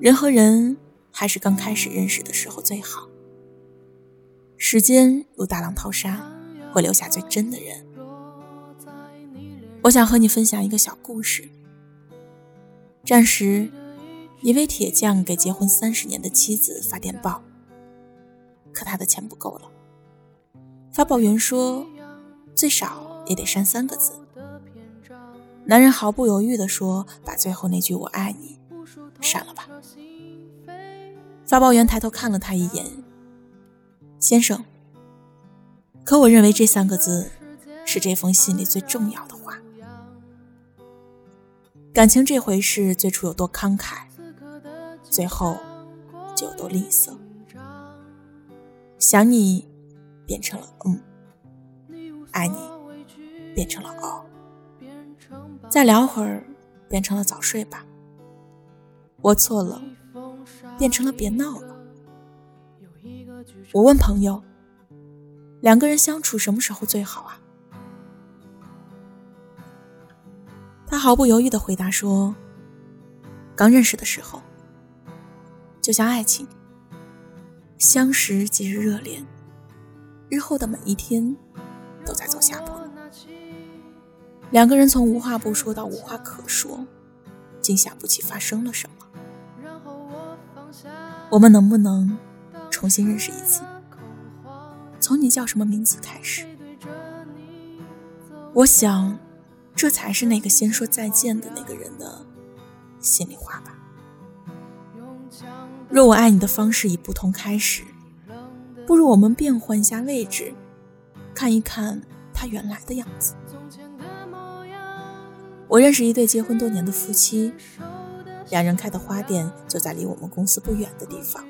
人和人还是刚开始认识的时候最好。时间如大浪淘沙，会留下最真的人。我想和你分享一个小故事。战时，一位铁匠给结婚三十年的妻子发电报，可他的钱不够了。发报员说，最少也得删三个字。男人毫不犹豫地说：“把最后那句‘我爱你’删了吧。”发报员抬头看了他一眼，先生。可我认为这三个字是这封信里最重要的话。感情这回事，最初有多慷慨，最后就有多吝啬。想你变成了嗯，爱你变成了哦。再聊会儿，变成了早睡吧。我错了，变成了别闹了。我问朋友，两个人相处什么时候最好啊？他毫不犹豫的回答说：“刚认识的时候，就像爱情，相识即是热恋，日后的每一天都在走下坡。”两个人从无话不说到无话可说，竟想不起发生了什么。我们能不能重新认识一次？从你叫什么名字开始？我想，这才是那个先说再见的那个人的心里话吧。若我爱你的方式已不同开始，不如我们变换一下位置，看一看他原来的样子。我认识一对结婚多年的夫妻，两人开的花店就在离我们公司不远的地方。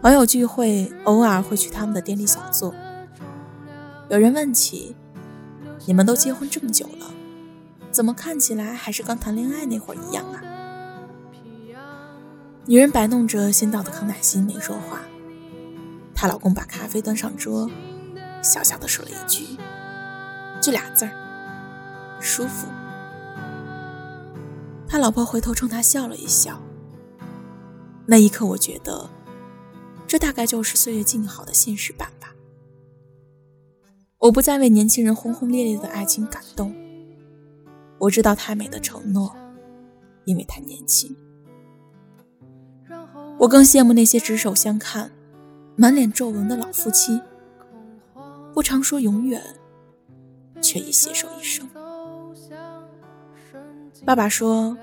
朋友聚会偶尔会去他们的店里小坐。有人问起：“你们都结婚这么久了，怎么看起来还是刚谈恋爱那会儿一样啊？”女人摆弄着新到的康乃馨没说话。她老公把咖啡端上桌，小小的说了一句：“就俩字儿。”舒服。他老婆回头冲他笑了一笑。那一刻，我觉得，这大概就是岁月静好的现实版吧。我不再为年轻人轰轰烈烈的爱情感动。我知道太美的承诺，因为太年轻。我更羡慕那些执手相看、满脸皱纹的老夫妻，不常说永远，却已携手一生。爸爸说：“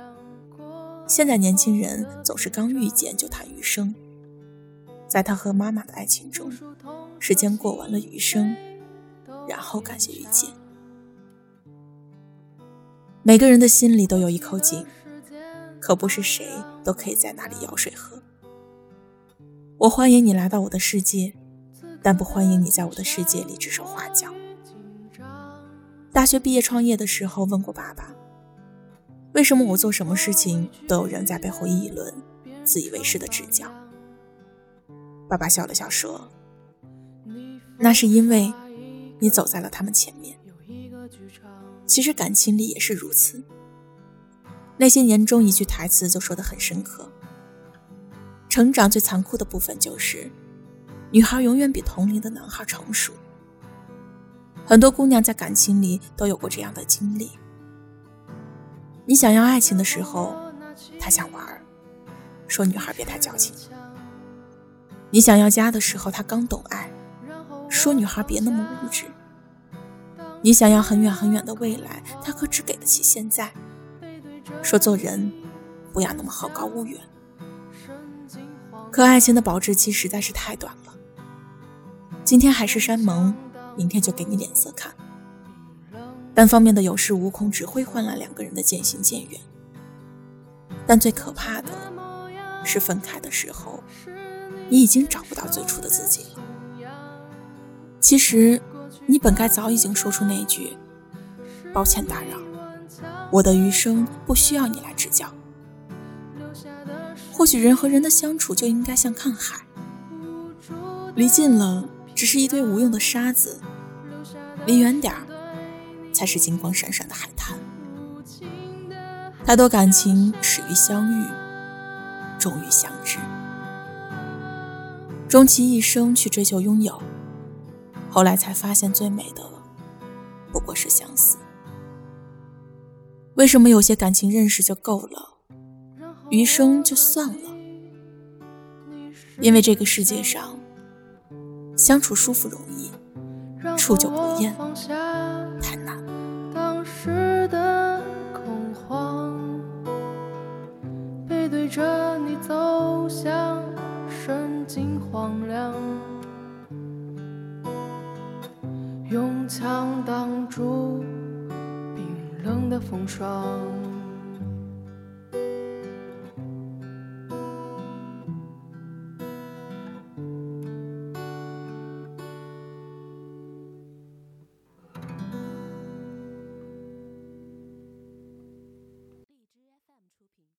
现在年轻人总是刚遇见就谈余生，在他和妈妈的爱情中，时间过完了余生，然后感谢遇见。每个人的心里都有一口井，可不是谁都可以在那里舀水喝。我欢迎你来到我的世界，但不欢迎你在我的世界里指手画脚。大学毕业创业的时候，问过爸爸。”为什么我做什么事情都有人在背后议论、自以为是的指教？爸爸笑了笑说：“那是因为你走在了他们前面。其实感情里也是如此。那些年中一句台词就说得很深刻：成长最残酷的部分就是，女孩永远比同龄的男孩成熟。很多姑娘在感情里都有过这样的经历。”你想要爱情的时候，他想玩，说女孩别太矫情；你想要家的时候，他刚懂爱，说女孩别那么物质；你想要很远很远的未来，他可只给得起现在，说做人不要那么好高骛远。可爱情的保质期实在是太短了，今天海誓山盟，明天就给你脸色看。单方面的有恃无恐只会换来两个人的渐行渐远。但最可怕的是分开的时候，你已经找不到最初的自己了。其实，你本该早已经说出那句“抱歉打扰，我的余生不需要你来指教”。或许人和人的相处就应该像看海，离近了只是一堆无用的沙子，离远点儿。才是金光闪闪的海滩。太多感情始于相遇，终于相知，终其一生去追求拥有，后来才发现最美的不过是相思。为什么有些感情认识就够了，余生就算了？因为这个世界上，相处舒服容易，处久不厌的恐慌。背对着你走向深尽荒凉，用枪挡住冰冷的风霜。